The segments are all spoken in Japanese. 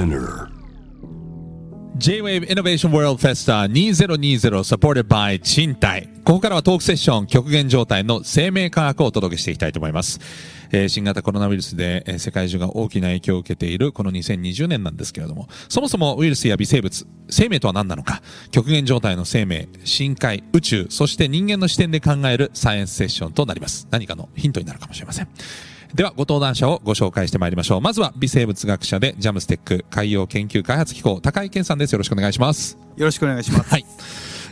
Spinner. J-Wave Innovation World Festa 2020 supported by 賃貸ここからはトークセッション極限状態の生命科学をお届けしていきたいと思います、え新型コロナウイルスで、え世界中が大きな影響を受けているこの2020年なんですけれどもそもそもウイルスや微生物生命とは何なのか極限状態の生命深海宇宙そして人間の視点で考えるサイエンスセッションとなります。何かのヒントになるかもしれません。ではご登壇者をご紹介してまいりましょうまずは微生物学者でジャムステック海洋研究開発機構高井健さんですよろしくお願いしますよろしくお願いします。はい。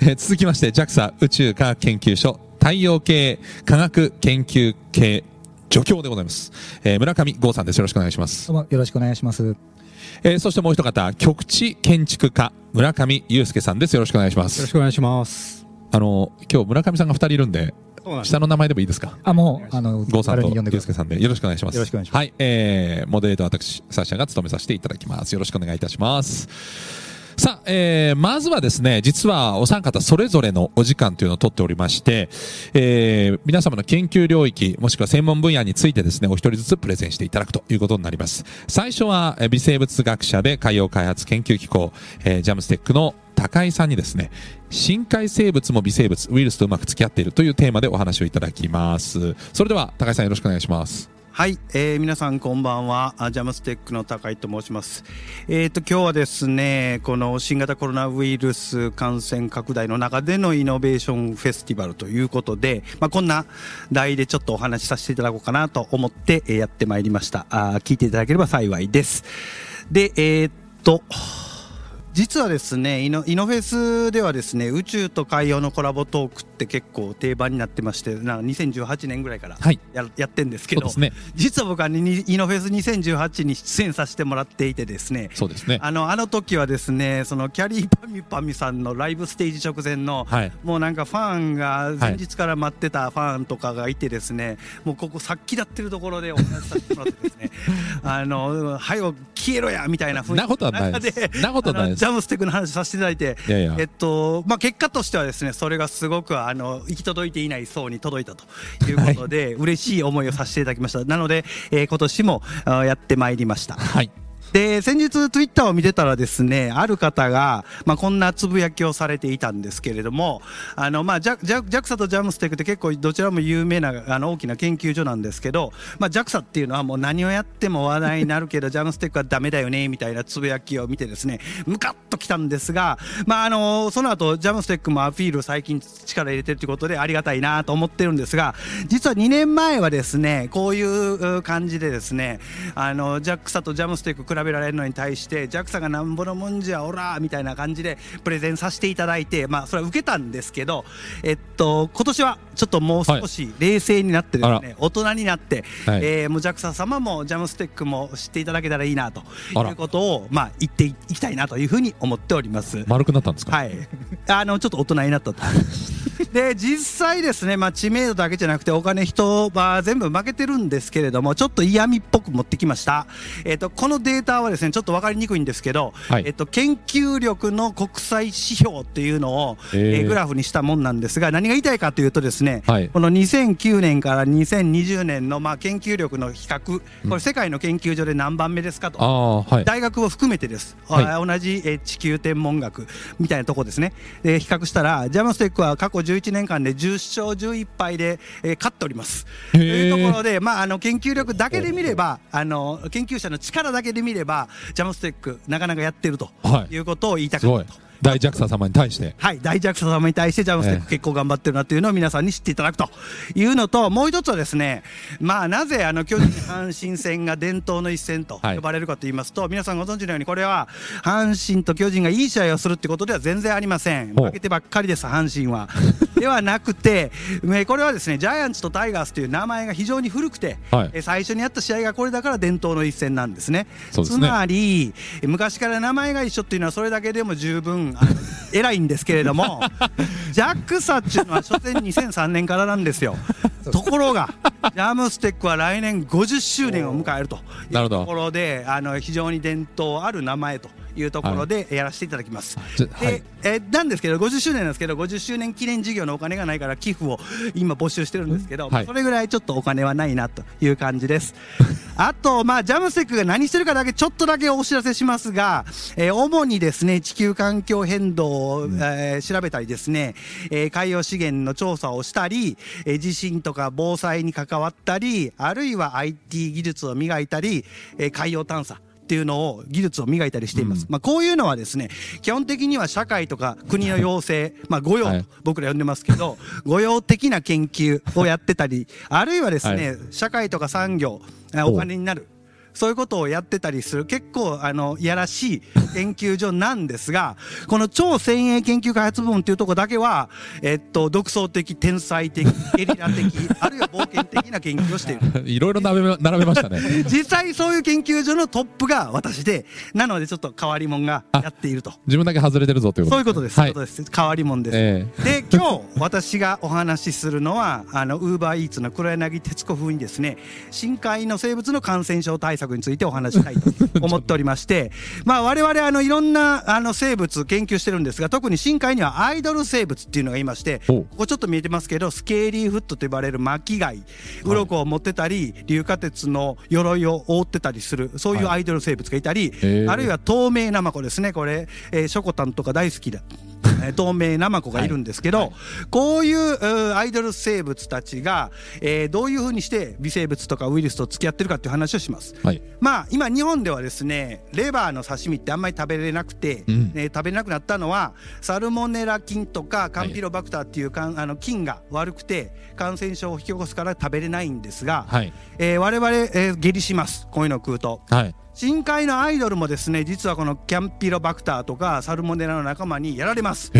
えー続きまして JAXA 宇宙科学研究所太陽系科学研究系助教でございます、えー村上剛さんですよろしくお願いしますどうもよろしくお願いします。よえーそしてもう一方局地建築家村上祐介さんですよろしくお願いしまよろしすくお願いします。あの今日村上さんが二人いるんで下の名前でもいいですか？あ、もう、あの、郷さんと気軽に呼んでくださんで。よろしくお願いします。よろしくお願いします。はい、えー、モデレーター私サッシャが務めさせていただきます。よろしくお願いいたします。さあ、えー、まずはですね、実はお三方それぞれのお時間というのを取っておりまして、えー、皆様の研究領域、もしくは専門分野についてですね、お一人ずつプレゼンしていただくということになります。最初は、えー微生物学者で海洋開発研究機構、えー、ジャムステックの高井さんにですね、深海生物も微生物、ウイルスとうまく付き合っているというテーマでお話をいただきます。それでは、高井さんよろしくお願いします。はい、えー皆さんこんばんは。ジャムステックの高井と申します。えっ、と今日はですね、この新型コロナウイルス感染拡大の中でのイノベーションフェスティバルということで、まあこんな題でちょっとお話しさせていただこうかなと思って、えやってまいりました。あ聞いていただければ幸いです。で、えーっと。実はですねイノイノフェスではですね宇宙と海洋のコラボトークって結構定番になってましてなんか2018年ぐらいからはいや,、やってんですけどね。実は僕はにイノフェス2018に出演させてもらっていてですねそうですね。あのあの時はですねそのキャリーパミュパミュさんのライブステージ直前の、はい。もうなんかファンが前日から待ってたファンとかがいてですね、もうここさっきだってるところでお話しさせてもらってですね あの「はよ消えろや」みたいな雰囲気なことはないです中でなことはないですジャムステックの話させていただいていやいや。えっとまあ、結果としてはですねそれがすごくあの行き届いていない層に届いたということで、嬉しい思いをさせていただきましたなので、えー今年もあやってまいりましたはい。で先日ツイッターを見てたらですねある方が、まあ、こんなつぶやきをされていたんですけれどもあの、まあ、ジャジャ JAXA とジャムステックって結構どちらも有名なあの大きな研究所なんですけど、まあ、JAXA っていうのはもう何をやっても話題になるけどジャムステックはダメだよねみたいなつぶやきを見てですねムカッときたんですが、まあ、あのその後ジャムステックもアピール最近力入れてるということでありがたいなと思ってるんですが実は2年前はですねこういう感じでですねあの JAXA とジャムステック比べられるのに対して JAXA がなんぼのもんじゃおらみたいな感じでプレゼンさせていただいてまあそれは受けたんですけどえっと今年はちょっともう少し冷静になってですあね、大人になって、はい。えーもう JAXA 様もジャムステックも知っていただけたらいいなということをまあ言っていきたいなというふうに思っております。丸くなったんですか？はい、あのちょっと大人になったと。で実際ですね、まあ、知名度だけじゃなくてお金人は全部負けてるんですけれどもちょっと嫌味っぽく持ってきました、えっとこのデータはですねちょっと分かりにくいんですけど、はい。えっと研究力の国際指標っていうのを、へー。えーグラフにしたもんなんですが何が言いたいかというとですね、はい。この2009年から2020年のまあ研究力の比較こうん。れ世界の研究所で何番目ですかと。はい。大学を含めてです、はい。あ同じえー地球天文学みたいなとこですね、で比較したら、ジャムステックは過去11年間で10勝11敗で、えー勝っております。へというーところで、まあ、あの研究力だけで見ればあの、研究者の力だけで見れば、ジャムステック、なかなかやってるとはいいうことを言いたかったと。。大 JAXA 様に対して。はい、大弱者様に対してジャムステックええ結構頑張ってるなというのを皆さんに知っていただくというのと、もう一つはですね、まあ、なぜあの巨人阪神戦が伝統の一戦とはい呼ばれるかと言いますと、皆さんご存知のように、これは阪神と巨人がいい試合をするってことでは全然ありません。負けてばっかりです、阪神は。ではなくて、えこれはですね、ジャイアンツとタイガースという名前が非常に古くて、はいえ最初にやった試合がこれだから伝統の一戦なんですね。ねつまり、昔から名前が一緒っていうのはそれだけでも十分偉いんですけれども、JAXA っていうのは所詮2003年からなんですよ。ところが、ャムステックは来年50周年を迎えるというところであの非常に伝統ある名前というところでやらせていただきます。はい。えーなんですけど50周年なんですけど50周年記念事業のお金がないから寄付を今募集してるんですけど、はい。それぐらいちょっとお金はないなという感じです。あと、まあ、ジャムステックが何してるかだけちょっとだけお知らせしますが、えー主にですね地球環境変動を、えー調べたりですね、えー海洋資源の調査をしたり、えー地震とか防災に関わったりあるいは IT 技術を磨いたり、えー海洋探査っていうのを技術を磨いたりしています、まあ、こういうのはですね基本的には社会とか国の要請、まあ、御用とはい。僕ら呼んでますけど 御用的な研究をやってたりあるいはですね、はい。社会とか産業あお金になるそういうことをやってたりする結構あのいやらしい研究所なんですがこの超先鋭研究開発部門っていうところだけは、えっと、独創的天才的ゲリラ的 あるいは冒険的な研究をしている。いろいろ並べ並べましたね。実際そういう研究所のトップが私でなのでちょっと変わり者がやっていると。自分だけ外れてるぞということそういうことです、はい。そういうことです。変わり者です、え。で今日私がお話しするのはあのウーバーイーツの黒柳徹子風にですね深海の生物の感染症対策についてお話ししたいと 思っておりましてまあ我々あのいろんなあの生物研究してるんですが特に深海にはアイドル生物っていうのがいましておここちょっと見えてますけどスケーリーフットと呼ばれる巻き貝鱗を持ってたり硫化鉄の鎧を覆ってたりするそういうアイドル生物がいたり、へー。あるいは透明ナマコですねこれ、えーショコタンとか大好きだ。え ー透明ナマコがいるんですけど、はいこういうアイドル生物たちが、えーどういうふうにして微生物とかウイルスと付き合ってるかっていう話をします。はい。まあ今日本ではですねレバーの刺身ってあんまり食べれなくて、うんね食べれなくなったのはサルモネラ菌とかカンピロバクターっていうかんあの菌が悪くて感染症を引き起こすから食べれないんですが、はい。えー我々、えー下痢しますこういうのを食うと。はい。深海のアイドルもですね実はこのキャンピロバクターとかサルモネラの仲間にやられます。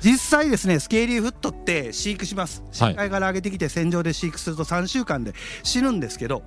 実際ですねスケーリーフットって飼育します。深海から上げてきて船上で飼育すると3週間で死ぬんですけど。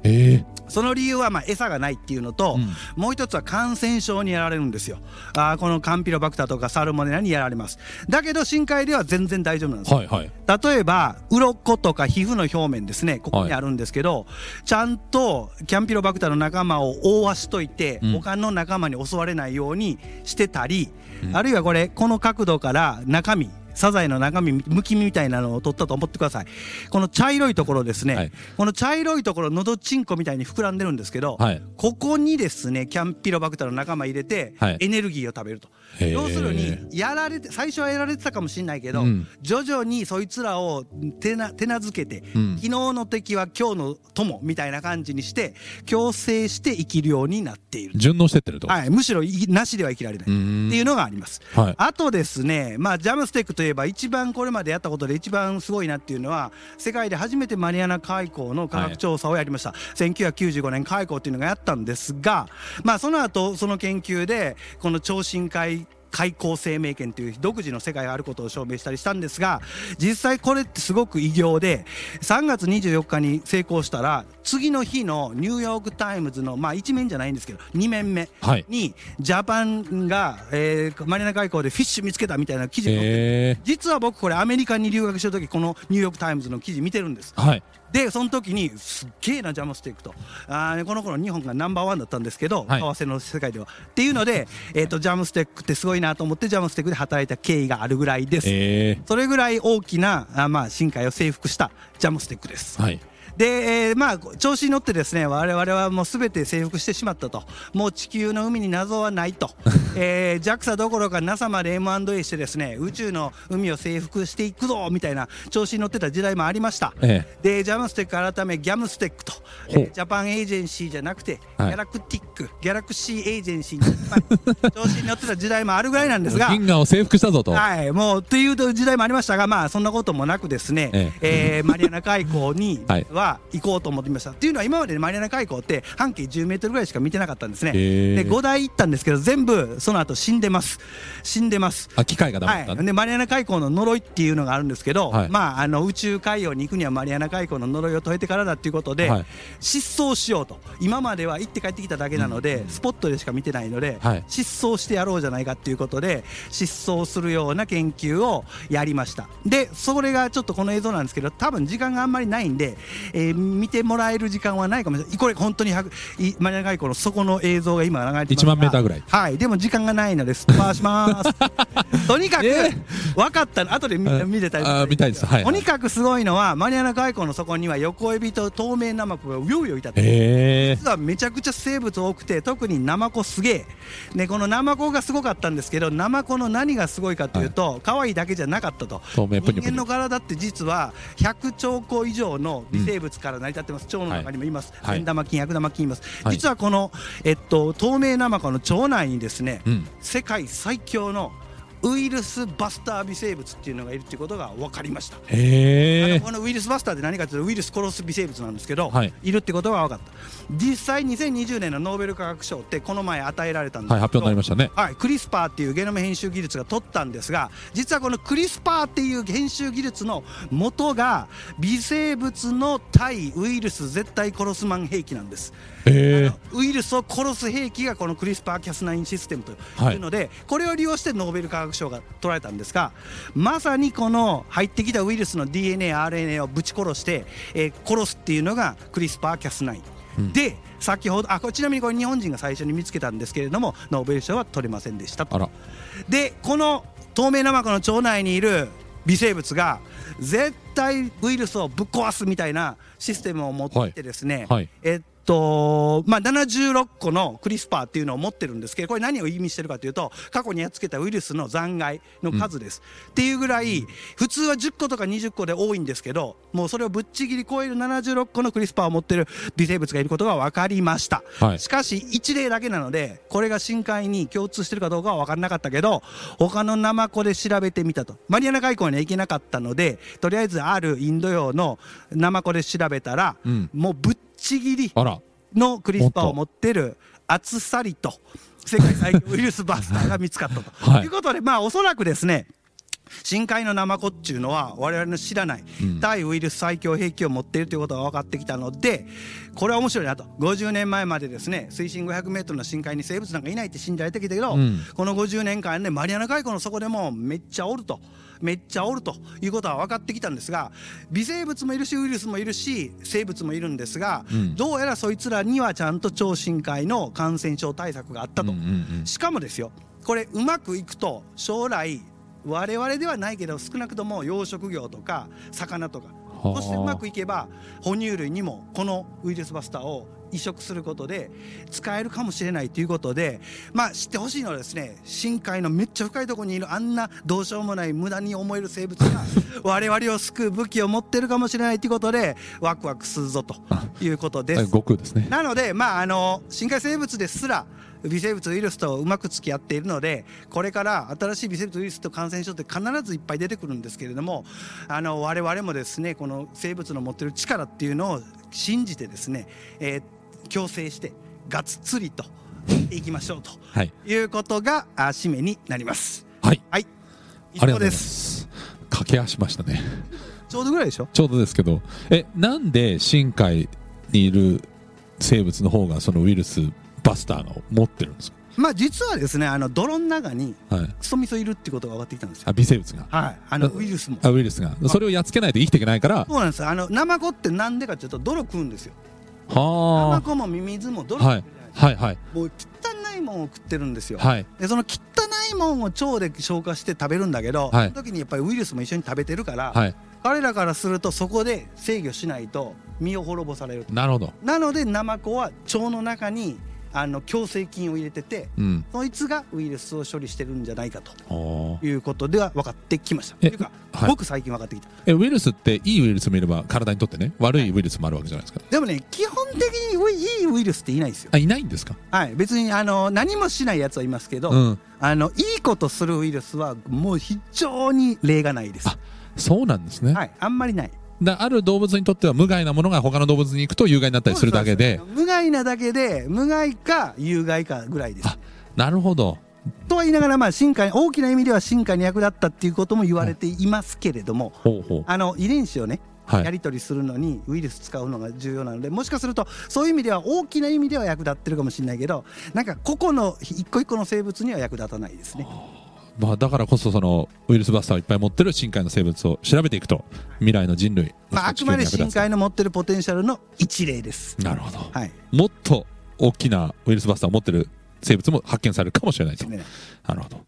その理由はまあ餌がないっていうのと、うん。もう一つは感染症にやられるんですよ。あーこのカンピロバクターとかサルモネラにやられます。だけど深海では全然大丈夫なんです。よはいはい。例えば鱗とか皮膚の表面ですねここにあるんですけど、ちゃんとキャンピロバクターの仲間を覆わしといて、うん。他の仲間に襲われないようにしてたり、うん。あるいはこれこの角度から中身サザエの中身むき身みたいなのを取ったと思ってください。この茶色いところですね、はい。この茶色いところのどちんこみたいに膨らんでるんですけど、はい。ここにですねキャンピロバクターの仲間入れて、はい。エネルギーを食べると。要するにやられて最初はやられてたかもしれないけど、うん。徐々にそいつらを手な手なずけて、うん。昨日の敵は今日の友みたいな感じにして共生して生きるようになっている、順応してってると。はい、むしろいなしでは生きられない、っていうのがあります。はい。あとですね、まあ、ジャムステックといえば一番これまでやったことで一番すごいなっていうのは世界で初めてマリアナ海溝の科学調査をやりました、1995年海溝っていうのがやったんですが、まあ、その後その研究でこの超深海海溝生命圏という独自の世界があることを証明したりしたんですが実際これってすごく偉業で3月24日に成功したら次の日のニューヨーク・タイムズの、まあ、1面じゃないんですけど2面目はい。に Japan が、えーマリアナ海溝で fish 見つけたみたいな記事が載っ。実は僕これアメリカに留学してる時このニューヨーク・タイムズの記事見てるんですはい。でその時にすっげえなジャムステックとあーこの頃日本がナンバーワンだったんですけど、はい為替の世界ではっていうので、えー、とジャムステックってすごいなと思ってジャムステックで働いた経緯があるぐらいです、ええ。それぐらい大きなあまあ深海を征服したジャムステックですはい。で、えーまあ調子に乗ってですね我々はもうすべて征服してしまったと。もう地球の海に謎はないと、えー、JAXA どころか NASA まで M&A してですね宇宙の海を征服していくぞみたいな調子に乗ってた時代もありました。えでジャムステック改めギャムステックと、えー Japan Agency じゃなくて、はい Galactic Galaxy Agency に、まあ 調子に乗ってた時代もあるぐらいなんですが銀河を征服したぞと。はい、もうという時代もありましたが、まあ、そんなこともなくですね、ええ。ーマリアナ海溝に はいは行こうと思っていました。っていうのは、今までマリアナ海溝って半径10メートルぐらいしか見てなかったんですね。で、5台行ったんですけど、全部その後死んでます。死んでます。あ、機械がダメだったはい、ね。でマリアナ海溝の呪いっていうのがあるんですけど、はいまあ、あの宇宙海洋に行くにはマリアナ海溝の呪いを解いてからだっていうことで、はい失踪しようと今までは行って帰ってきただけなので、スポットでしか見てないので、はい失踪してやろうじゃないかっていうことで失踪するような研究をやりましたでそれがちょっとこの映像なんですけど多分時間があんまりないんで、えー見てもらえる時間はないかもしれない。これ本当に100いマニア外交の底の映像が今流れてますが。1万メーターぐらい。はい。でも時間がないのですっ飛ばします。とにかく、え分かったの後で見うん。見れたりあー見たいです。はいとにかくすごいのはマニアナ海溝の底には横エビと透明ナマコがうようよいたってへえ実はめちゃくちゃ生物多くて特にナマコすげえ。でこのナマコがすごかったんですけどナマコの何がすごいかというと、可愛いだけじゃなかったと。人間の体って実は100兆個以上の微生物から成り立ってます、腸の中にもいます。はい。善玉菌悪玉菌います、はい。実はこの、えっと、透明ナマコの腸内にですね、うん。世界最強のウイルスバスター微生物っていうのがいるっていうことが分かりました。へえこのウイルスバスターって何かというとウイルス殺す微生物なんですけど、はい。い、るってことが分かった。実際2020年のノーベル化学賞ってこの前与えられたんですけど、はい発表になりましたね。はい、クリスパーっていうゲノム編集技術が取ったんですが実はこのクリスパーっていう編集技術の元が微生物の対ウイルス絶対殺すマン兵器なんです。ウイルスを殺す兵器がこのクリスパー・キャス9システムというので、これを利用してノーベル化学賞が取られたんですがまさにこの入ってきたウイルスの DNA、RNA をぶち殺して、えー殺すっていうのがクリスパー・キャス9。うん。で先ほどあちなみにこれ日本人が最初に見つけたんですけれどもノーベル賞は取れませんでしたと。でこの透明ナマコの腸内にいる微生物が絶対ウイルスをぶっ壊すみたいなシステムを持ってですね、はい。えっとまあ、76個のクリスパーっていうのを持ってるんですけどこれ何を意味してるかというと過去にやっつけたウイルスの残骸の数です、っていうぐらい普通は10個とか20個で多いんですけどもうそれをぶっちぎり超える76個のクリスパーを持ってる微生物がいることが分かりました、はい。しかし一例だけなのでこれが深海に共通してるかどうかは分からなかったけど他のナマコで調べてみたと。マリアナ海溝には行けなかったのでとりあえずあるインド洋のナマコで調べたら、うん。もうぶっちぎりのクリスパーを持ってるアツサリと世界最強ウイルスバスターが見つかったと。はい。ということでまあおそらくですね深海のナマコっていうのは我々の知らないうん。対ウイルス最強兵器を持っているということが分かってきたのでこれは面白いなと。50年前までですね水深500メートルの深海に生物なんかいないって信じられてきたけど、うん。この50年間ねマリアナ海溝の底でもめっちゃおるとめっちゃおるということは分かってきたんですが微生物もいるしウイルスもいるし生物もいるんですが、うん。どうやらそいつらにはちゃんと超深海の感染症対策があったと。うんうんうん。しかもですよこれうまくいくと将来我々ではないけど少なくとも養殖業とか魚とかはあ。そしてうまくいけば哺乳類にもこのウイルスバスターを移植することで使えるかもしれないということでまあ知ってほしいのはですね深海のめっちゃ深いところにいるあんなどうしようもない無駄に思える生物が 我々を救う武器を持ってるかもしれないということでワクワクするぞということです。ですねなので、まあ、あの深海生物ですら微生物ウイルスとうまく付き合っているのでこれから新しい微生物ウイルスと感染症って必ずいっぱい出てくるんですけれどもあの我々もですねこの生物の持ってる力っていうのを信じてですね、えー共生してがっつりといきましょうとはい。いうことがあ締めになります。はい。はい。以上です。す駆け足しましたね。ちょうどぐらいでしょ？ちょうどですけど。えなんで深海にいる生物の方がそのウイルスバスターが持ってるんですまあ実はですねあの泥の中にかはい。クソミソいるってことが分かってきたんですよ。あ微生物が。はい、あのウイルスも。あウイルスが。それをやっつけないと生きていけないから。そうなんです。よあのナマコってなんでかというと泥食うんですよ。ナはマコもミミズも泥あはい。食ってるじゃないですか、はいはい。もう汚いもんを食ってるんですよ、はい。でその汚いもんを腸で消化して食べるんだけど、はい。その時にやっぱりウイルスも一緒に食べてるから、はい。彼らからするとそこで制御しないと身を滅ぼされると。なるほど。なのでナマコは腸の中にあの共生菌を入れててうん。そいつがウイルスを処理してるんじゃないかということでは分かってきました。えというか、はい。僕最近分かってきた。えウイルスっていいウイルスもいれば体にとってね悪いウイルスもあるわけじゃないですか。でもね基本的にいいウイルスっていないですよ。あいないんですか？はい、別にあの何もしないやつはいますけど、うん。あのいいことするウイルスはもう非常に例がないです。あそうなんですね、はい、あんまりない。だある動物にとっては無害なものが他の動物に行くと有害になったりするだけで。無害なだけで無害か有害かぐらいです。あなるほど。とは言いながら、まあ、進化に大きな意味では進化に役立ったっていうことも言われていますけれども、ほうほう。あの遺伝子をねはい。やり取りするのにウイルス使うのが重要なのでもしかするとそういう意味では大きな意味では役立ってるかもしれないけどなんか個々の一個一個の生物には役立たないですね。まあ、だからこそそのウイルスバスターをいっぱい持ってる深海の生物を調べていくと未来の人類まあ、あくまで深海の持ってるポテンシャルの一例です。なるほど。はい。もっと大きなウイルスバスターを持ってる生物も発見されるかもしれないと。ねなるほど